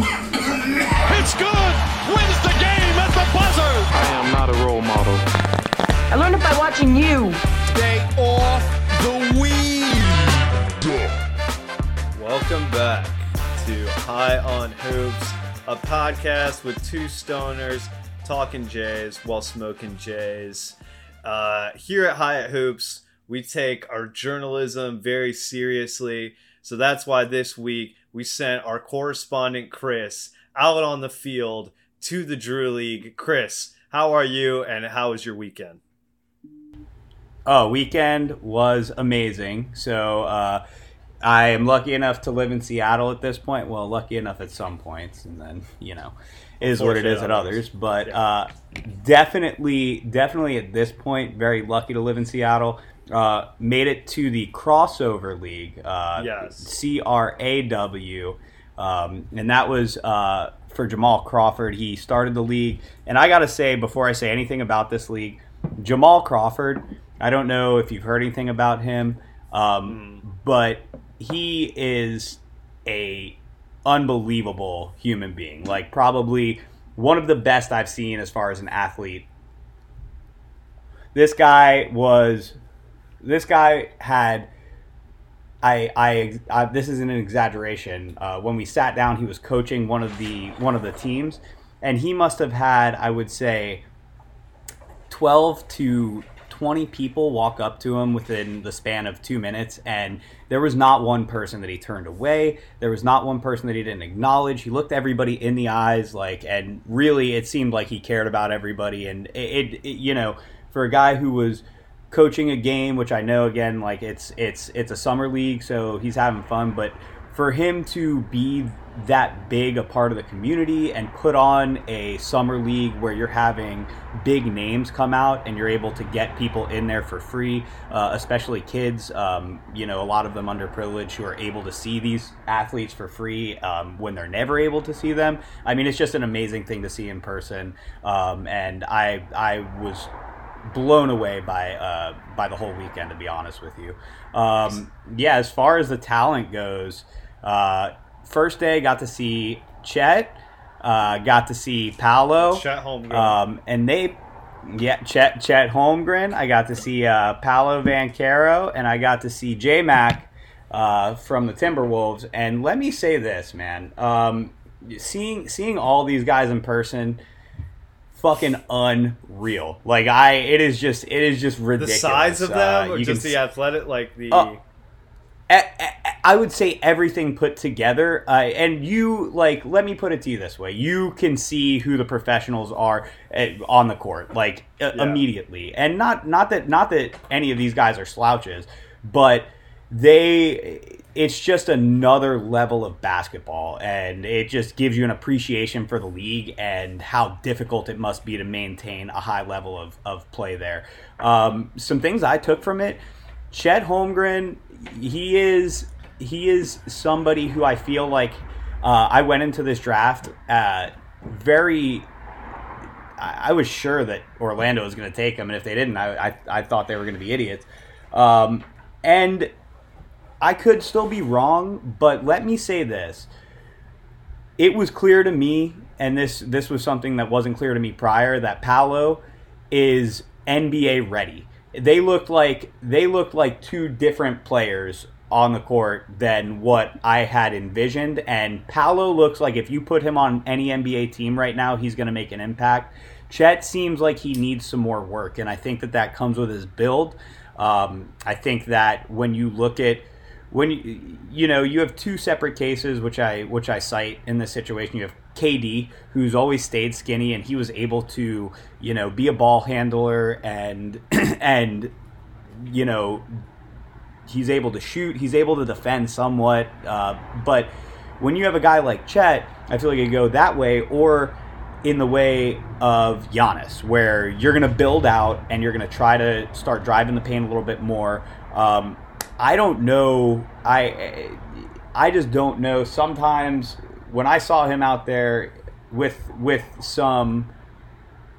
It's good. Wins the game at the buzzer. I am not a role model. I learned it by watching you. Stay off the weed. Welcome back to High on Hoops, a podcast with two stoners talking Jays while smoking Jays. Uh, here at High at Hoops, we take our journalism very seriously. So that's why this week we sent our correspondent Chris out on the field to the Drew League. Chris, how are you and how was your weekend? Oh, weekend was amazing. So uh, I am lucky enough to live in Seattle at this point. Well, lucky enough at some points, and then you know, it is what it is at others. But uh, definitely, definitely at this point, very lucky to live in Seattle. Uh, made it to the Crawsover league. Uh, Yes. C R A W. Um, and that was uh, for Jamal Crawford. He started the league. And I got to say, before I say anything about this league, Jamal Crawford, I don't know if you've heard anything about him, um, but he is a unbelievable human being. Like, probably one of the best I've seen as far as an athlete. This guy was. This guy had I, I, I this isn't an exaggeration. Uh, when we sat down, he was coaching one of the one of the teams, and he must have had, I would say, twelve to twenty people walk up to him within the span of two minutes, and there was not one person that he turned away. There was not one person that he didn't acknowledge. He looked everybody in the eyes, like, and really, it seemed like he cared about everybody. And it, it, it you know, for a guy who was coaching a game, which I know again, like it's it's it's a summer league, so he's having fun. But for him to be that big a part of the community and put on a summer league where you're having big names come out and you're able to get people in there for free, uh, especially kids, um, you know, a lot of them underprivileged who are able to see these athletes for free um, when they're never able to see them. I mean, it's just an amazing thing to see in person. Um, and I I was blown away by uh, by the whole weekend. To be honest with you, um, yeah. As far as the talent goes, uh, first day got to see Chet, uh, got to see Paolo, Chet Holmgren. um, and they. Yeah, Chet Chet Holmgren. I got to see uh, Paolo Banchero, and I got to see J Mac uh, from the Timberwolves. And let me say this, man. Um, seeing seeing all these guys in person, fucking unreal. Like I, it is just it is just ridiculous. the size of them Uh, or just can the athletic, like the. I- I I would say everything put together, uh, and you like. Let me put it to you this way: you can see who the professionals are uh, on the court, like uh, Yeah. immediately, and not not that not that any of these guys are slouches, but they. It's just another level of basketball, and it just gives you an appreciation for the league and how difficult it must be to maintain a high level of, of play there. Um, some things I took from it Chet Holmgren, he is he is somebody who I feel like uh, I went into this draft uh, very. I I was sure that Orlando was going to take him, and if they didn't, I I, I thought they were going to be idiots. Um, and I could still be wrong, but let me say this: it was clear to me, and this this was something that wasn't clear to me prior, that Paolo is NBA ready. They looked like they looked like two different players on the court than what I had envisioned. And Paolo looks like if you put him on any NBA team right now, he's going to make an impact. Chet seems like he needs some more work, and I think that that comes with his build. Um, I think that when you look at when you, you know you have two separate cases which I which I cite in this situation. You have KD who's always stayed skinny and he was able to you know be a ball handler and and you know he's able to shoot. He's able to defend somewhat. Uh, but when you have a guy like Chet, I feel like you go that way or in the way of Giannis, where you're going to build out and you're going to try to start driving the paint a little bit more. Um, I don't know. I I just don't know. Sometimes when I saw him out there with with some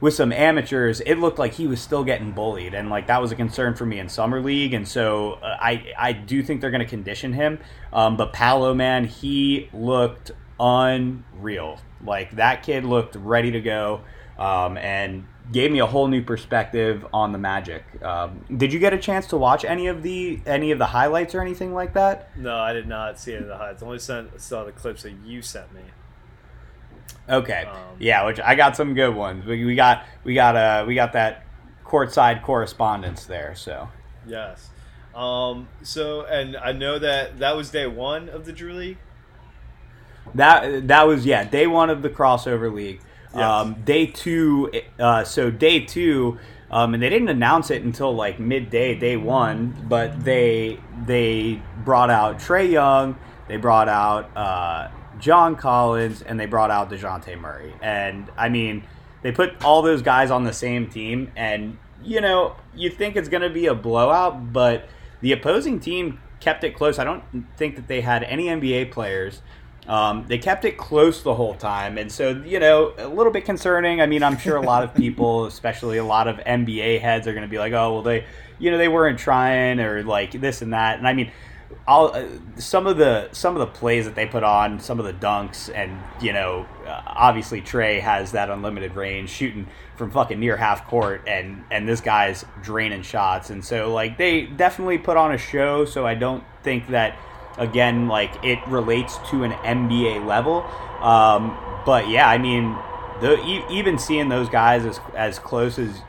with some amateurs, it looked like he was still getting bullied, and like that was a concern for me in summer league. And so uh, I I do think they're going to condition him. Um, but Paolo, man, he looked unreal. Like that kid looked ready to go, um, and gave me a whole new perspective on the Magic. Um, did you get a chance to watch any of the any of the highlights or anything like that? No, I did not see any of the highlights. I only sent, saw the clips that you sent me. Okay, Um, yeah, which I got some good ones. We, we got we got uh we got that courtside correspondence there. So Yes. Um, so, and I know that that was day one of the Drew League. that that was yeah day one of the Crawsover league. Um, day two, uh, so day two, um, and they didn't announce it until like midday, day one. But they they brought out Trae Young, they brought out uh, John Collins, and they brought out Dejounte Murray. And I mean, they put all those guys on the same team, and you know, you think it's going to be a blowout, but the opposing team kept it close. I don't think that they had any NBA players. Um, they kept it close the whole time, and so you know, a little bit concerning. I mean, I'm sure a lot of people, especially a lot of NBA heads, are going to be like, "Oh, well, they, you know, they weren't trying, or like this and that." And I mean, all uh, some of the some of the plays that they put on, some of the dunks, and you know, uh, obviously Trae has that unlimited range, shooting from fucking near half court, and and this guy's draining shots, and so like they definitely put on a show. So I don't think that again like it relates to an NBA level. Um, but yeah, I mean, the, even seeing those guys as as close as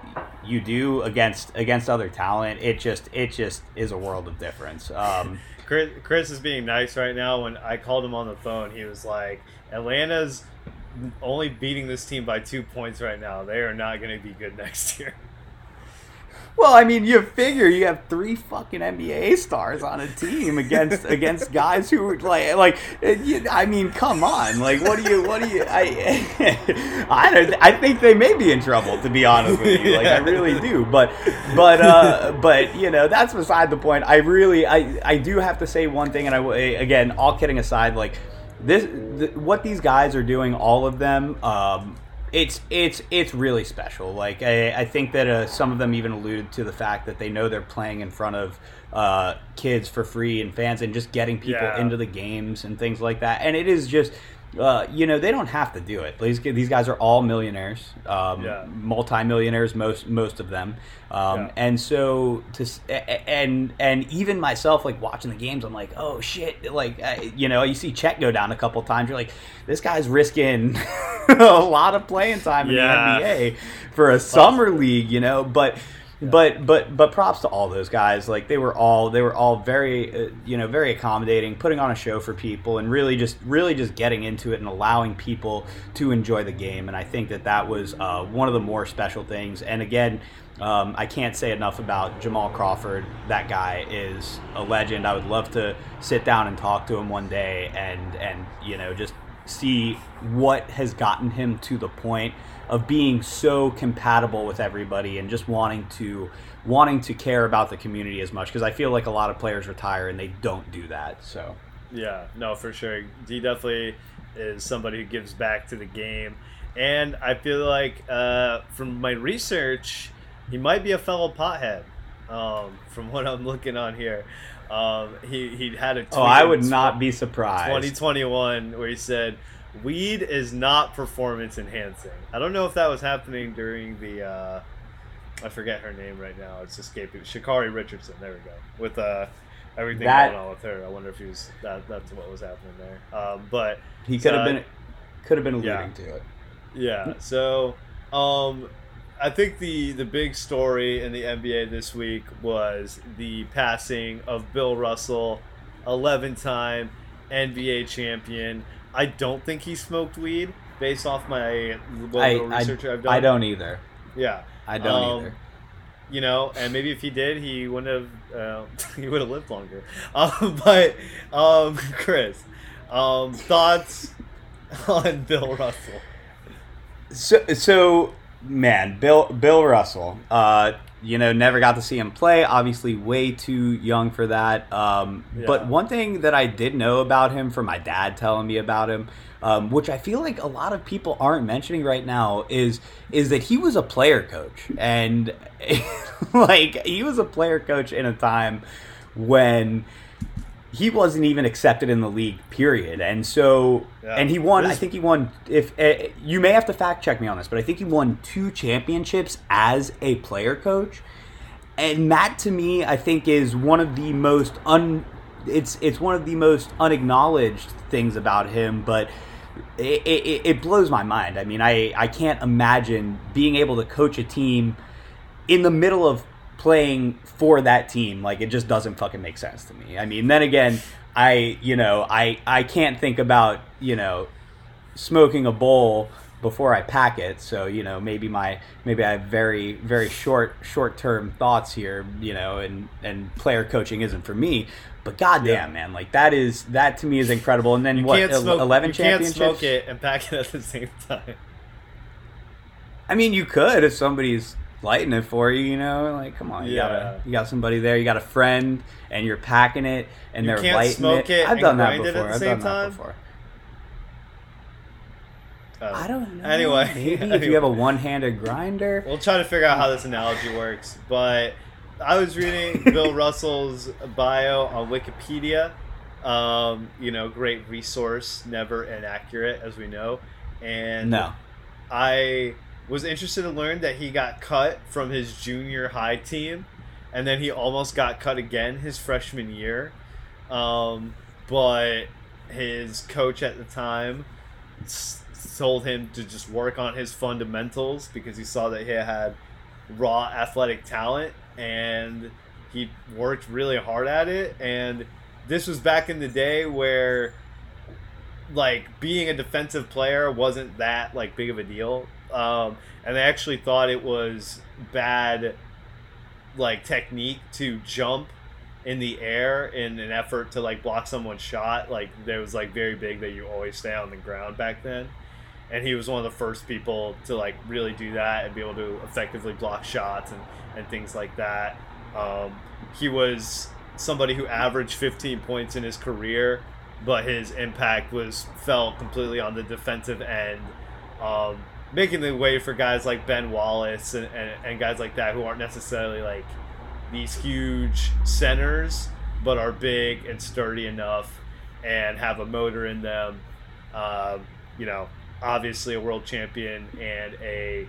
you do against against other talent, it just it just is a world of difference. Um, Chris, Chris is being nice right now. When I called him on the phone, he was like, "Atlanta's only beating this team by two points right now. They are not going to be good next year." Well, I mean, you figure you have three fucking NBA stars on a team against against guys who like like uh, you- I mean, come on, like what do you what do you I I don't I think they may be in trouble to be honest with you, like I really do, but but uh but you know that's beside the point. I really I I do have to say one thing, and I again, all kidding aside, like this th- what these guys are doing, all of them. Um, it's it's it's really special. Like I, I think that uh, some of them even alluded to the fact that they know they're playing in front of uh, kids for free and fans and just getting people Yeah. into the games and things like that. And it is just. Uh, you know they don't have to do it. These these guys are all millionaires, um, Yeah. multi-millionaires, most most of them, um, Yeah. and so to s- a- a- and and even myself, like watching the games, I'm like, oh shit, like uh, you know, you see Chet go down a couple times, you're like, this guy's risking a lot of playing time in Yeah. the NBA for a summer league, you know, but. But but but props to all those guys. Like they were all they were all very uh, you know very accommodating, putting on a show for people, and really just really just getting into it and allowing people to enjoy the game. And I think that that was uh, one of the more special things. And again, um, I can't say enough about Jamal Crawford. That guy is a legend. I would love to sit down and talk to him one day and and you know just see what has gotten him to the point of being so compatible with everybody and just wanting to wanting to care about the community as much because I feel like a lot of players retire and they don't do that. So Yeah, no, for sure. He definitely is somebody who gives back to the game, and I feel like uh, from my research, he might be a fellow pothead. Um, from what I'm looking on here, um, he he had a tweet oh, I would not be surprised. 2021 where he said weed is not performance enhancing. I don't know if that was happening during the uh, I forget her name right now. It's escaping. Sha'Carri Richardson. There we go. With uh, everything That- going on with her, I wonder if he was that. That's what was happening there. Um, but He could have uh, been could have been alluding yeah. to it. yeah. So, um, I think the the big story in the NBA this week was the passing of Bill Russell, 11-time NBA champion. I don't think he smoked weed based off my what I, little research I, I've done. I don't either. Yeah. I don't Um, either. You know, and maybe if he did, he wouldn't have. Uh, he would have lived longer. Um, but um, Chris, um, thoughts on Bill Russell? So, so man, Bill Bill Russell. Uh, you know, never got to see him play. Obviously, way too young for that. Um, Yeah. But one thing that I did know about him from my dad telling me about him, um, which I feel like a lot of people aren't mentioning right now, is is that he was a player coach, and like he was a player coach in a time when he wasn't even accepted in the league, period. And so, Yeah. and he won. I think he won. If uh, you may have to fact check me on this, but I think he won two championships as a player coach. And that to me, I think, is one of the most un. It's it's one of the most unacknowledged things about him, but it, it, it blows my mind. I mean, I I can't imagine being able to coach a team in the middle of playing for that team like it just doesn't fucking make sense to me. I mean then again i you know i i can't think about you know smoking a bowl before i pack it. So you know maybe my maybe i have very very short short term thoughts here you know and and player coaching isn't for me. But goddamn man like that is that to me is incredible. And then You what can't el- smoke. 11 you can't smoke it and pack it at the same time. I mean, you could if somebody's lighting it for you. You know, like come on, you Yeah. got you got somebody there. You got a friend, and you're packing it, and You they're lighting smoke it. it I've done that grind it at before. the I've same done time? that before. Uh, I don't know. Anyway, maybe if you have a one-handed grinder. We'll try to figure out how this analogy works. But I was reading Bill Russell's bio on Wikipedia. Um, you know, great resource, never inaccurate, as we know. And No, I was interested to learn that he got cut from his junior high team, and then he almost got cut again his freshman year. Um, but his coach at the time told him to just work on his fundamentals because he saw that he had raw athletic talent and he worked really hard at it. And this was back in the day where like being a defensive player wasn't that like big of a deal um, and they actually thought it was bad like technique to jump in the air in an effort to like block someone's shot. Like there was like very big that you always stay on the ground back then. And he was one of the first people to like really do that and be able to effectively block shots and, and things like that. Um, he was somebody who averaged 15 points in his career but his impact was felt completely on the defensive end, um, making the way for guys like Ben Wallace and, and, and guys like that who aren't necessarily like these huge centers, but are big and sturdy enough and have a motor in them. Um, you know, obviously a world champion and a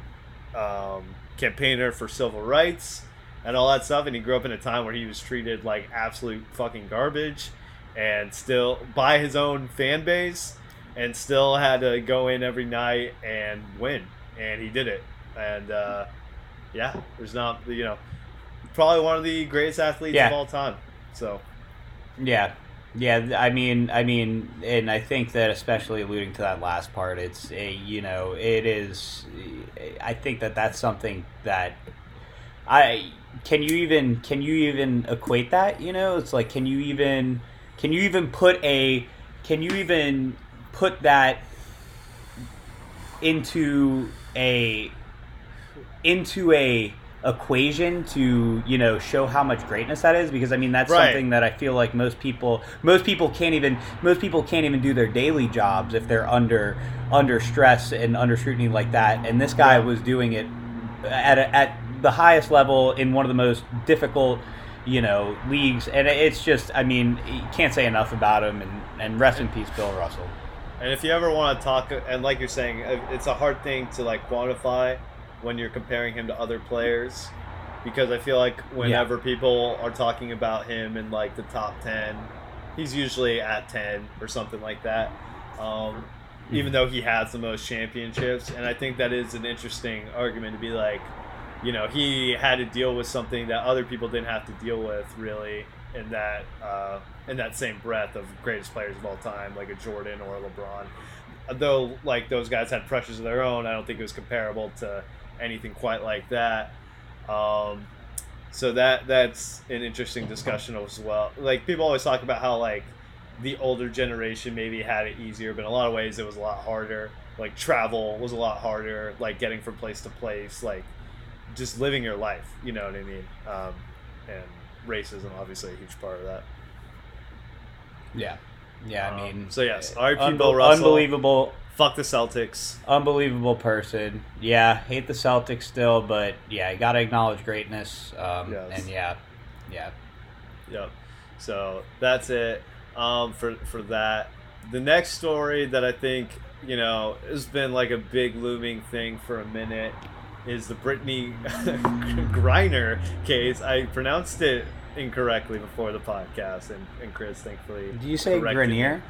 um, campaigner for civil rights and all that stuff. And he grew up in a time where he was treated like absolute fucking garbage and still by his own fan base and still had to go in every night and win and he did it and uh, yeah there's not you know probably one of the greatest athletes Yeah. of all time so yeah, yeah. I mean, I mean, and I think that especially alluding to that last part, it's a you know, it is. I think that that's something that I can you even can you even equate that? You know, it's like can you even can you even put a can you even put that into a into a equation to you know show how much greatness that is because i mean that's Right. something that i feel like most people most people can't even most people can't even do their daily jobs if they're under under stress and under scrutiny like that. And this guy was doing it at a, at the highest level in one of the most difficult you know leagues. And it's just i mean you can't say enough about him and and rest in peace bill russell And if you ever want to talk, and like you're saying, it's a hard thing to like quantify when you're comparing him to other players, because I feel like whenever people are talking about him in like the top ten, he's usually at ten or something like that. Um, even though he has the most championships, and I think that is an interesting argument to be like, you know, he had to deal with something that other people didn't have to deal with really in that uh, in that same breath of greatest players of all time, like a Jordan or a LeBron. Though, like those guys had pressures of their own, I don't think it was comparable to anything quite like that. Um, so that that's an interesting discussion as well. Like people always talk about how like the older generation maybe had it easier, but in a lot of ways it was a lot harder. Like travel was a lot harder, like getting from place to place, like just living your life. You know what I mean? Um, and racism obviously a huge part of that. yeah yeah i Um, mean so yes, uh, R.I.P. unbe- Bill Russell. unbelievable Fuck the Celtics. unbelievable person. Yeah, hate the Celtics still, but yeah, you got to acknowledge greatness. Um, Yes. And yeah, yeah, Yep. So that's it. um, for for that. The next story that I think you know has been like a big looming thing for a minute is the Brittney Griner case. I pronounced it incorrectly before the podcast, and, and Chris thankfully. Did you say. Grenier?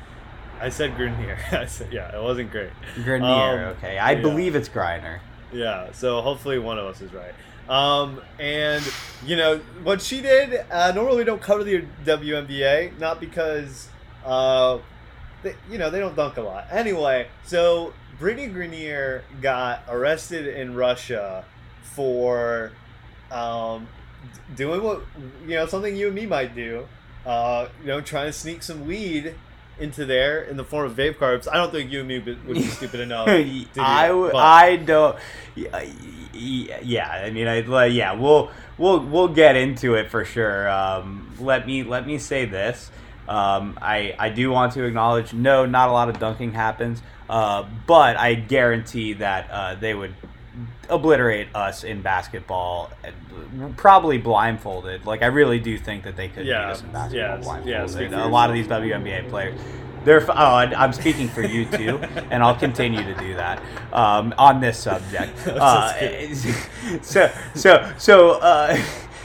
I said Grenier. I said yeah, it wasn't great. Grenier. Um, okay, I yeah. believe it's Griner. Yeah, so hopefully one of us is right. Um, and you know what she did. Uh, normally we don't cover the WNBA, not because uh, they, you know they don't dunk a lot. Anyway, so Brittney Grenier got arrested in Russia for um, doing what you know something you and me might do. Uh, you know, trying to sneak some weed into there in the form of vape carbs. I don't think you and me would would be stupid enough. to do I, that, w- but- I don't. Yeah, yeah, I mean, I like, yeah, we'll we'll we'll get into it for sure. Um, let me let me say this. Um, I I do want to acknowledge no, not a lot of dunking happens, uh, but I guarantee that uh, they would obliterate us in basketball, probably blindfolded. Like I really do think that they could Yeah, beat us in basketball yeah, blindfolded. yeah, a lot of these. WNBA players. They're, oh, I'm speaking for you too, and I'll continue to do that um, on this subject. Uh, so, so, so, uh,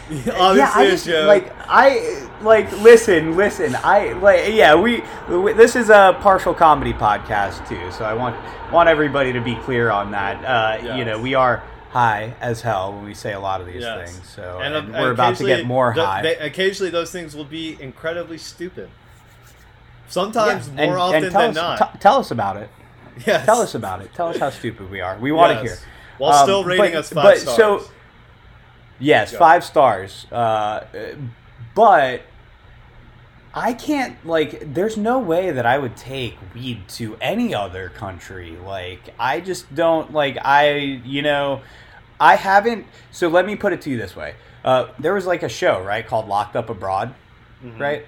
Obviously, yeah, I just like I like listen, listen. I like yeah. We, we this is a partial comedy podcast too, so I want want everybody to be clear on that. Uh, You know, we are high as hell when we say a lot of these Yes. things. So And, and uh, we're about to get more th- high. they- occasionally, those things will be incredibly stupid. Sometimes Yeah, more and- often and tell than us, not. t- tell us about it. yes. Tell us about it. Tell us how stupid we are. We want to Yes. hear. While Um, still rating but- us five but stars. so- Yes, Go. five stars. Uh, but I can't like. There's no way that I would take weed to any other country. Like I just don't like. I you know, I haven't. So let me put it to you this way. Uh, there was like a show right called Locked Up Abroad, right?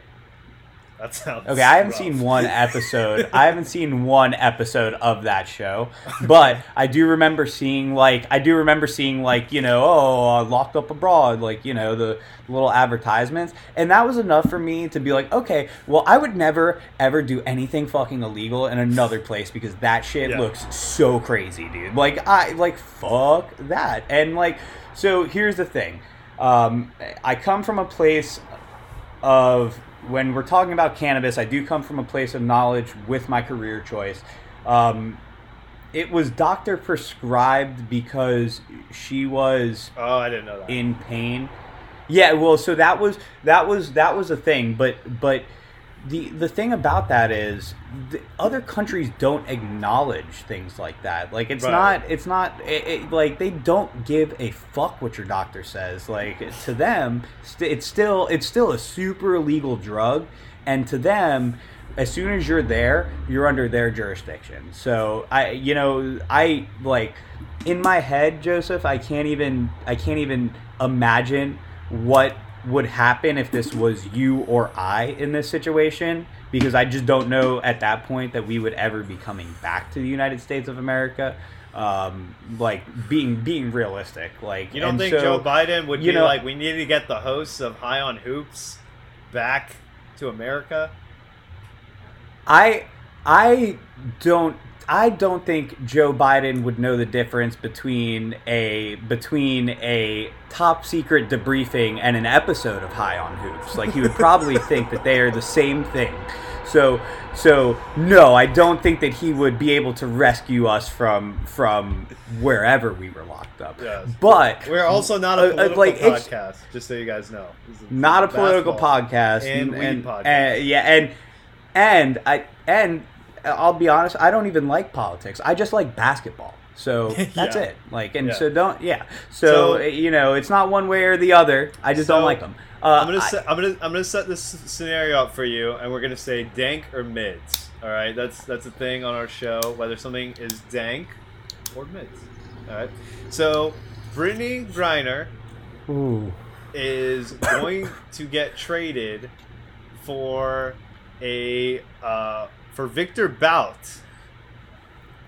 That sounds Okay, I haven't rough. seen one episode. I haven't seen one episode of that show, but I do remember seeing like I do remember seeing like you know oh locked up abroad like you know the little advertisements, and that was enough for me to be like okay, well I would never ever do anything fucking illegal in another place because that shit Yeah. looks so crazy, dude. Like I like fuck that, and like so here's the thing, um, I come from a place of when we're talking about cannabis, I do come from a place of knowledge with my career choice. Um, it was doctor prescribed because she was Oh, I didn't know that. in pain. Yeah, well, so that was that was that was a thing, but but the the thing about that is the other countries don't acknowledge things like that. Like it's Right. not it's not it, it, like they don't give a fuck what your doctor says. Like to them, it's still it's still a super illegal drug, and to them. As soon as you're there, you're under their jurisdiction. So I, you know, I like in my head, Joseph. I can't even I can't even imagine what would happen if this was you or I in this situation because I just don't know at that point that we would ever be coming back to the United States of America. Um, like being being realistic, like you don't think so- Joe Biden would you be know- like, we need to get the hosts of High on Hoops back to America? I I don't I don't think Joe Biden would know the difference between a between a top secret debriefing and an episode of High on Hoops. Like he would probably think that they are the same thing. So so no, I don't think that he would be able to rescue us from from wherever we were locked up. Yes. But We're also not uh, a uh, political like, podcast, just so you guys know. Not a political podcast and weed podcast. and- yeah and and i and i'll be honest i don't even like politics i just like basketball so that's Yeah. it like and Yeah. so don't yeah so, So- you know it's not one way or the other i just don't like them uh, I'm gonna I- set, I'm gonna I'm gonna set this scenario up for you, and we're gonna say dank or mids. All right, that's that's a thing on our show. Whether something is dank or mids. All right. So Brittney Griner Ooh. is going to get traded for a uh, for Viktor Bout,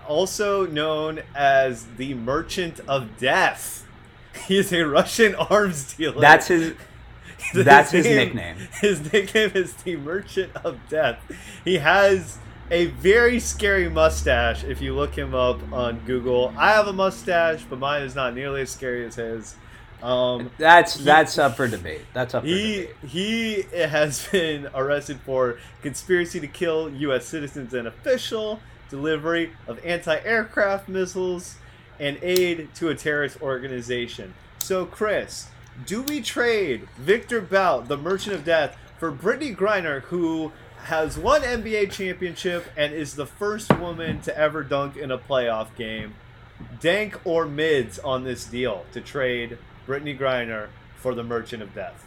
also known as the Merchant of Death. He is a Russian arms dealer. that's his That's his nickname. His nickname is the Merchant of Death. He has a very scary mustache if you look him up on Google. I have a mustache, but mine is not nearly as scary as his. Um, That's that's up for debate. That's up for he debate. he has been arrested for conspiracy to kill U.S. citizens and official, delivery of anti-aircraft missiles, and aid to a terrorist organization. So, Chris, do we trade Viktor Bout, the Merchant of Death, for Brittney Griner, who has one NBA championship and is the first woman to ever dunk in a playoff game? Dank or mids on this deal to trade Brittney Griner for the Merchant of Death?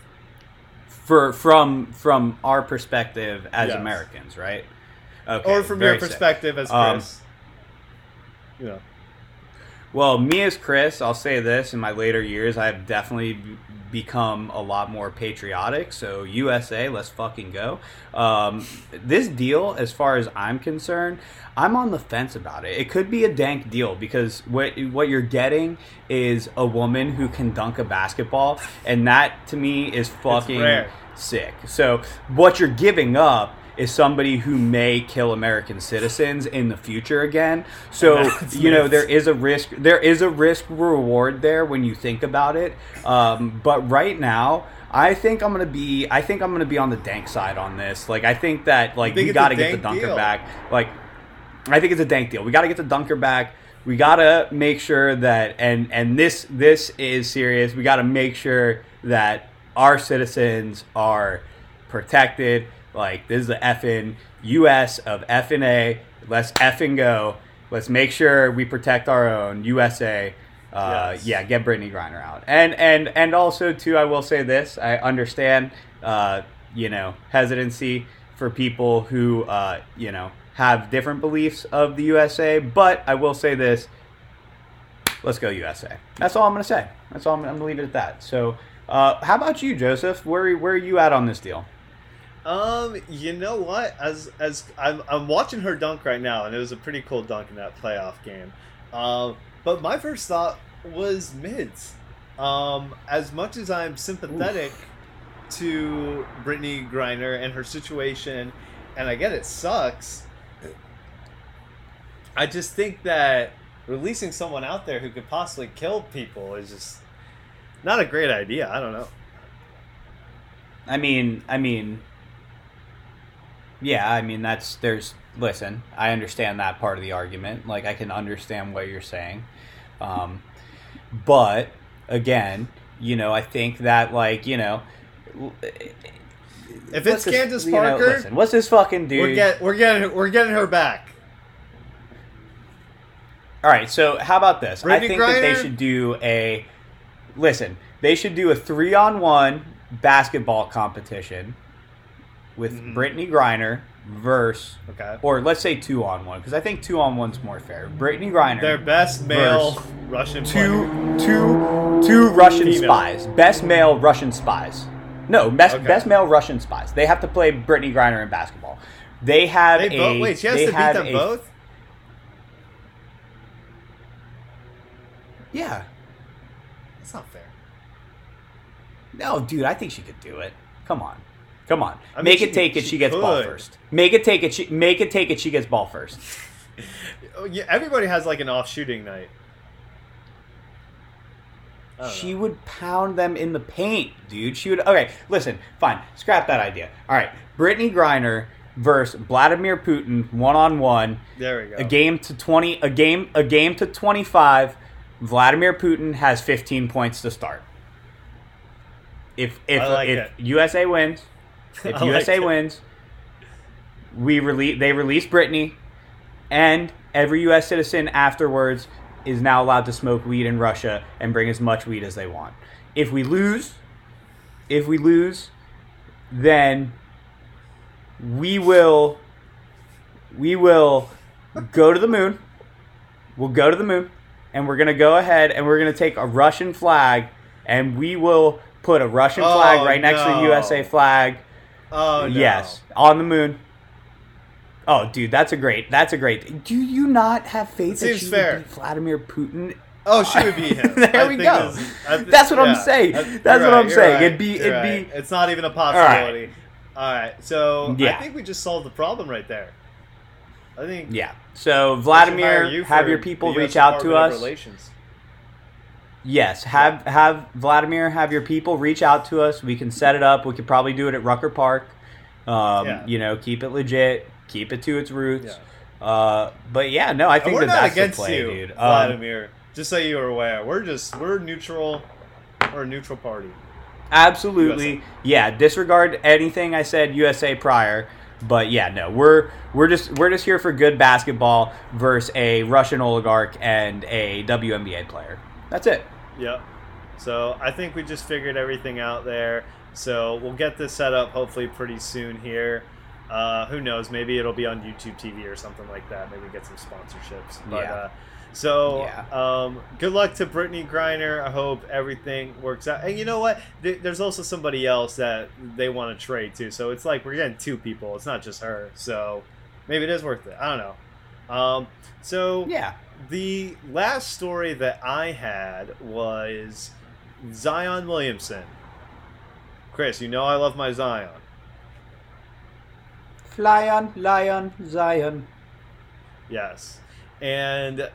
For from from our perspective as Yes. Americans, right? Okay. or from your sick. perspective as Um, Chris. you know, Well, me as Chris, I'll say this: in my later years, I've definitely become a lot more patriotic. So USA, let's fucking go. Um, this deal, as far as I'm concerned, I'm on the fence about it. It could be a dank deal because what what you're getting is a woman who can dunk a basketball, and that to me is fucking sick. So what you're giving up is somebody who may kill American citizens in the future again. So you know there is a risk. There is a risk reward there when you think about it. Um, but right now. I think I'm gonna be. I think I'm gonna be on the dank side on this. Like, I think that like think we got to get the dunker deal? back. Like, I think it's a dank deal. We got to get the dunker back. We got to make sure that and and this this is serious. We got to make sure that our citizens are protected. Like this is the effing U.S. of effing A. Let's effing go. Let's make sure we protect our own USA. Uh, Yes. Yeah, get Brittney Griner out. And and and also too, I will say this: I understand, uh, you know, hesitancy for people who, uh, you know, have different beliefs of the USA. But I will say this: let's go USA. That's all I'm gonna say. That's all I'm, I'm gonna leave it at that. So, uh, how about you, Joseph? Where where are you at on this deal? Um, you know what? As as I'm, I'm watching her dunk right now, and it was a pretty cool dunk in that playoff game. Um, but my first thought was mids. Um, as much as I'm sympathetic to Brittney Griner and her situation, and I get it sucks. I just think that releasing someone out there who could possibly kill people is just not a great idea. I don't know. I mean, I mean, yeah, I mean that's there's. Listen, I understand that part of the argument. Like I can understand what you're saying, um, but again, you know, I think that like you know, If it's Candace you know, Parker, listen, what's this fucking dude? we're get we're getting we're getting her back. All right, so how about this? Brittney I think that they should do a listen. They should do a three-on-one basketball competition with Mhm. Brittney Griner versus, Okay. or let's say two-on-one because I think two-on-one's more fair. Brittney Griner, Their best male Verse. Russian player. two, two, two Russian Female. spies, best male Russian spies. No, best Okay. best male Russian spies. They have to play Brittney Griner in basketball. They have They a both, wait, she has to beat them a- both. Yeah. That's not fair. No, dude, I think she could do it. Come on, come on. I mean, make it take it. she She gets ball first. Make it take it. She make it take it. She gets ball first. Oh, yeah, everybody has like an off shooting night. She know. would pound them in the paint, dude. She would. Okay, listen, fine. Scrap that idea. All right, Brittney Griner versus Vladimir Putin one on one. There we go. A game to twenty. A game. A game to twenty five. Vladimir Putin has fifteen points to start. If if like if it. USA wins, if like USA it. wins, we release. They release Brittney, and every U.S. citizen afterwards is now allowed to smoke weed in Russia and bring as much weed as they want. If we lose, if we lose, then we will we will go to the moon. We'll go to the moon and we're going to go ahead and we're going to take a Russian flag and we will put a Russian Oh, flag right next to the. USA flag. Oh no. Yes, on the moon. Oh, dude, that's a great. That's a great. Do you not have faith that she fair. would beat Vladimir Putin Oh, she would be him. There I we go. thi- That's what I'm saying. That's what right, I'm saying. right, It'd be- it'd right. be- It's not even a possibility. All right. So I think we just solved the problem right there. I think. Yeah. So we should hire Vladimir, you have your people reach out to us. Relations. Yes, have have Vladimir have your people reach out to us. We can set it up. We could probably do it at Rucker Park. Um, Yeah. You know, keep it legit, keep it to its roots. Yeah. Uh, but yeah, no, I think that that's the against play, you, dude. Um, Vladimir. just so you are aware, we're just we're neutral. We're a neutral party. Absolutely. USA. Yeah, disregard anything I said USA prior. But yeah, no, we're we're just we're just here for good basketball versus a Russian oligarch and a WNBA player. That's it. Yep. So I think we just figured everything out there. So we'll get this set up hopefully pretty soon here. Uh, who knows? Maybe it'll be on YouTube TV or something like that. Maybe get some sponsorships. But Yeah. uh, so Yeah. um, good luck to Brittney Griner. I hope everything works out. And you know what? There's also somebody else that they want to trade too. So it's like we're getting two people. It's not just her. So maybe it is worth it. I don't know. Um, so Yeah. The last story that I had was Zion Williamson. Chris, you know I love my Zion. Fly on, lion, Zion. Yes. And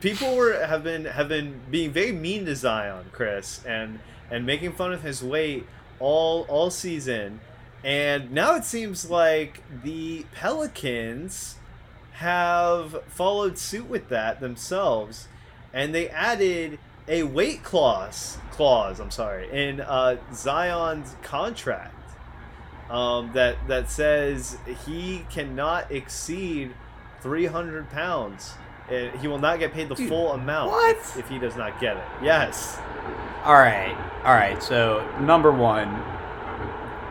people were have been have been being very mean to Zion, Chris, and and making fun of his weight all all season. And now it seems like the Pelicans have followed suit with that themselves, and they added a weight clause clause. I'm sorry, in uh, Zion's contract um, that that says he cannot exceed 300 pounds. Uh, He will not get paid the Dude, full amount? If, if he does not get it. Yes. All right, all right. So number one,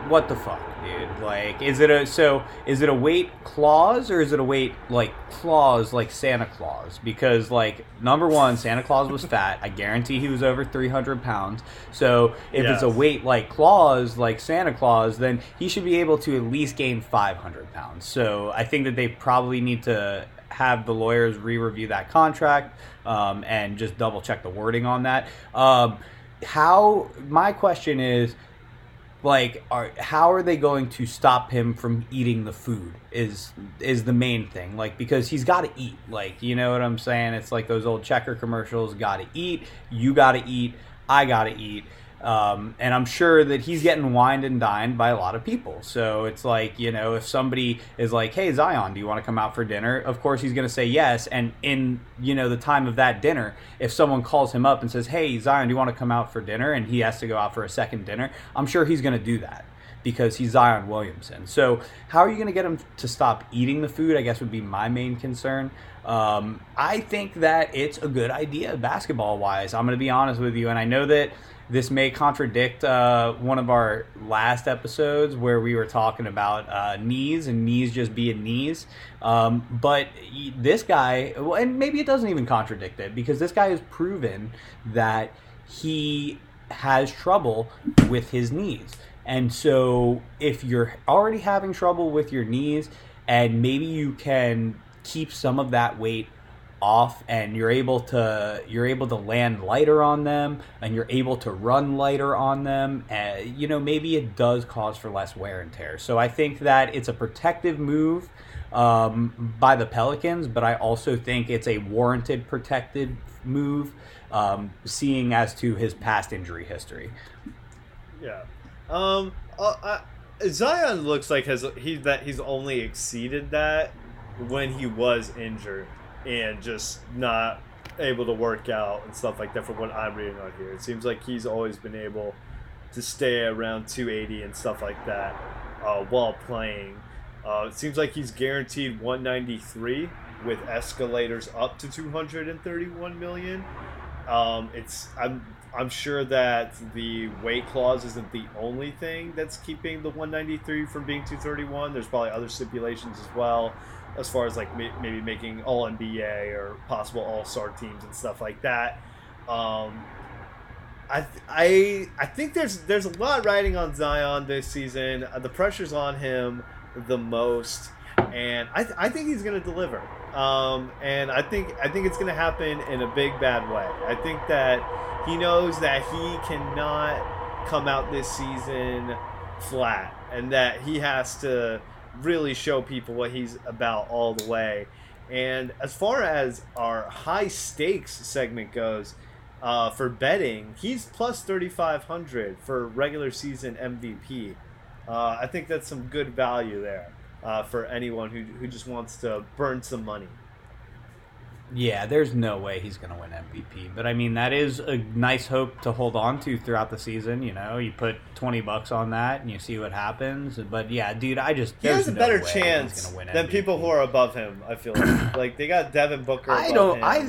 what the fuck, dude? Like, is it a so? Is it a weight clause or is it a weight like clause like Santa Claus? Because like number one, Santa Claus was fat. I guarantee he was over three hundred pounds. So if it's a weight like clause like Santa Claus, then he should be able to at least gain five hundred pounds. So I think that they probably need to have the lawyers re-review that contract um, and just double check the wording on that. Um, how my question is like are how are they going to stop him from eating the food is is the main thing. Like because he's got to eat. Like you know what i'm saying? It's like those old checker commercials got to eat you got to eat i got to eat um, and i'm sure that he's getting wined and dined by a lot of people so it's like you know if somebody is like hey zion do you want to come out for dinner of course he's going to say yes and in you know the time of that dinner if someone calls him up and says hey zion do you want to come out for dinner and he has to go out for a second dinner i'm sure he's going to do that because he's Zion Williamson. So how are you going to get him to stop eating the food? I guess would be my main concern. Um, I think that it's a good idea basketball wise. I'm going to be honest with you, and I know that this may contradict uh, one of our last episodes where we were talking about uh, knees and knees just being knees. Um, but this guy, and maybe it doesn't even contradict it because this guy has proven that he has trouble with his knees. And so, if you're already having trouble with your knees, and maybe you can keep some of that weight off, and you're able to you're able to land lighter on them, and you're able to run lighter on them, and you know, maybe it does cause for less wear and tear. So I think that it's a protective move um, by the Pelicans, but I also think it's a warranted protected move, um, seeing as to his past injury history. Yeah. Um. Uh, uh, Zion looks like has he that he's only exceeded that when he was injured and just not able to work out and stuff like that. From what I'm reading on here, it seems like he's always been able to stay around 280 and stuff like that uh, while playing. Uh, it seems like he's guaranteed 193 with escalators up to 231 million. Um, it's I'm I'm sure that the weight clause isn't the only thing that's keeping the 193 from being 231. There's probably other stipulations as well, as far as like may, maybe making All NBA or possible All Star teams and stuff like that. Um, I, I I think there's there's a lot riding on Zion this season. Uh, the pressure's on him the most, and I, th- I think he's going to deliver. Um, and I think I think it's going to happen in a big bad way. I think that he knows that he cannot come out this season flat, and that he has to really show people what he's about all the way. And as far as our high stakes segment goes, uh, for betting, he's plus 3,500 for regular season MVP. Uh, I think that's some good value there uh, for anyone who, who just wants to burn some money. Yeah, there's no way he's going to win MVP. But I mean, that is a nice hope to hold on to throughout the season. You know, you put 20 bucks on that and you see what happens. But yeah, dude, I just. He has a no better chance he's gonna win than MVP. people who are above him, I feel like. like, they got Devin Booker. I don't. I.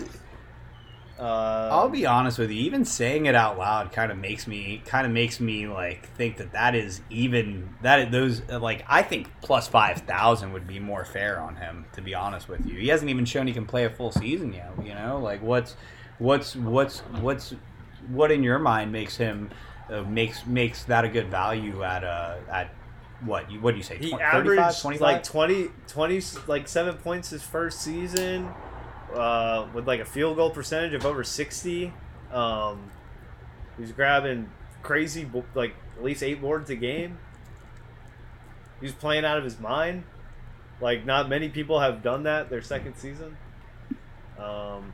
Uh, I'll be honest with you. Even saying it out loud kind of makes me kind of makes me like think that that is even that those like I think plus five thousand would be more fair on him. To be honest with you, he hasn't even shown he can play a full season yet. You know, like what's what's what's what's what in your mind makes him uh, makes makes that a good value at uh at what you what do you say he 20, averaged 35, 25? like 20, 20, like seven points his first season, uh, with like a field goal percentage of over sixty. Um, he's grabbing crazy, like at least eight boards a game. He's playing out of his mind. Like not many people have done that their second season. Um,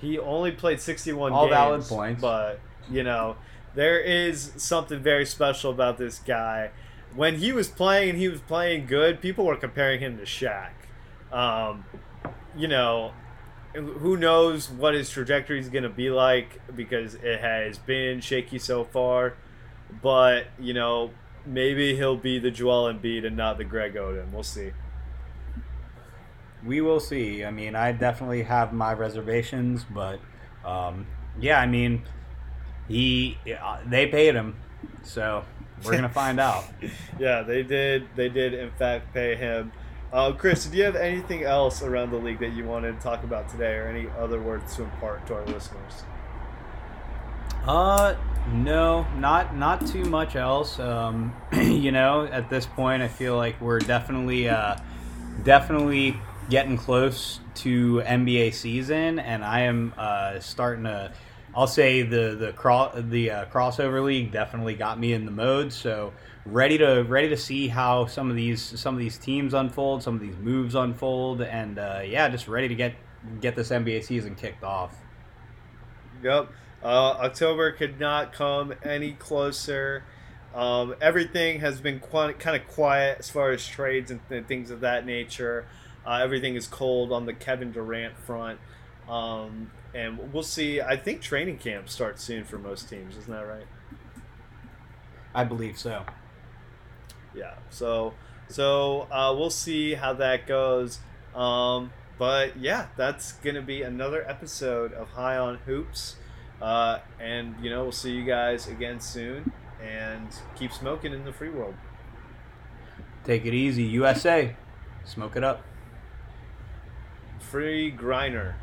he only played sixty-one All games, valid points. but you know there is something very special about this guy. When he was playing and he was playing good, people were comparing him to Shaq. Um, you know, who knows what his trajectory is going to be like because it has been shaky so far. But you know, maybe he'll be the Joel Embiid and not the Greg Oden. We'll see. we will see. I mean, I definitely have my reservations, but um, yeah, I mean, he uh, they paid him, so we're gonna find out. Yeah, they did. They did in fact pay him. Uh, Chris, do you have anything else around the league that you wanted to talk about today, or any other words to impart to our listeners? Uh, no, not not too much else. Um, you know, at this point, I feel like we're definitely uh, definitely getting close to NBA season, and I am uh, starting to. I'll say the the cro- the uh, Crawsover league definitely got me in the mode. So ready to ready to see how some of these some of these teams unfold, some of these moves unfold, and uh, yeah, just ready to get get this NBA season kicked off. Yep. Uh, October could not come any closer. Um, everything has been kind of quiet as far as trades and th- things of that nature. Uh, everything is cold on the Kevin Durant front. Um, and we'll see. I think training camp starts soon for most teams. Isn't that right? I believe so. Yeah. So, so uh, we'll see how that goes. Um, but yeah, that's gonna be another episode of High on Hoops. Uh, and you know, we'll see you guys again soon. And keep smoking in the free world. Take it easy, USA. Smoke it up. Free Griner.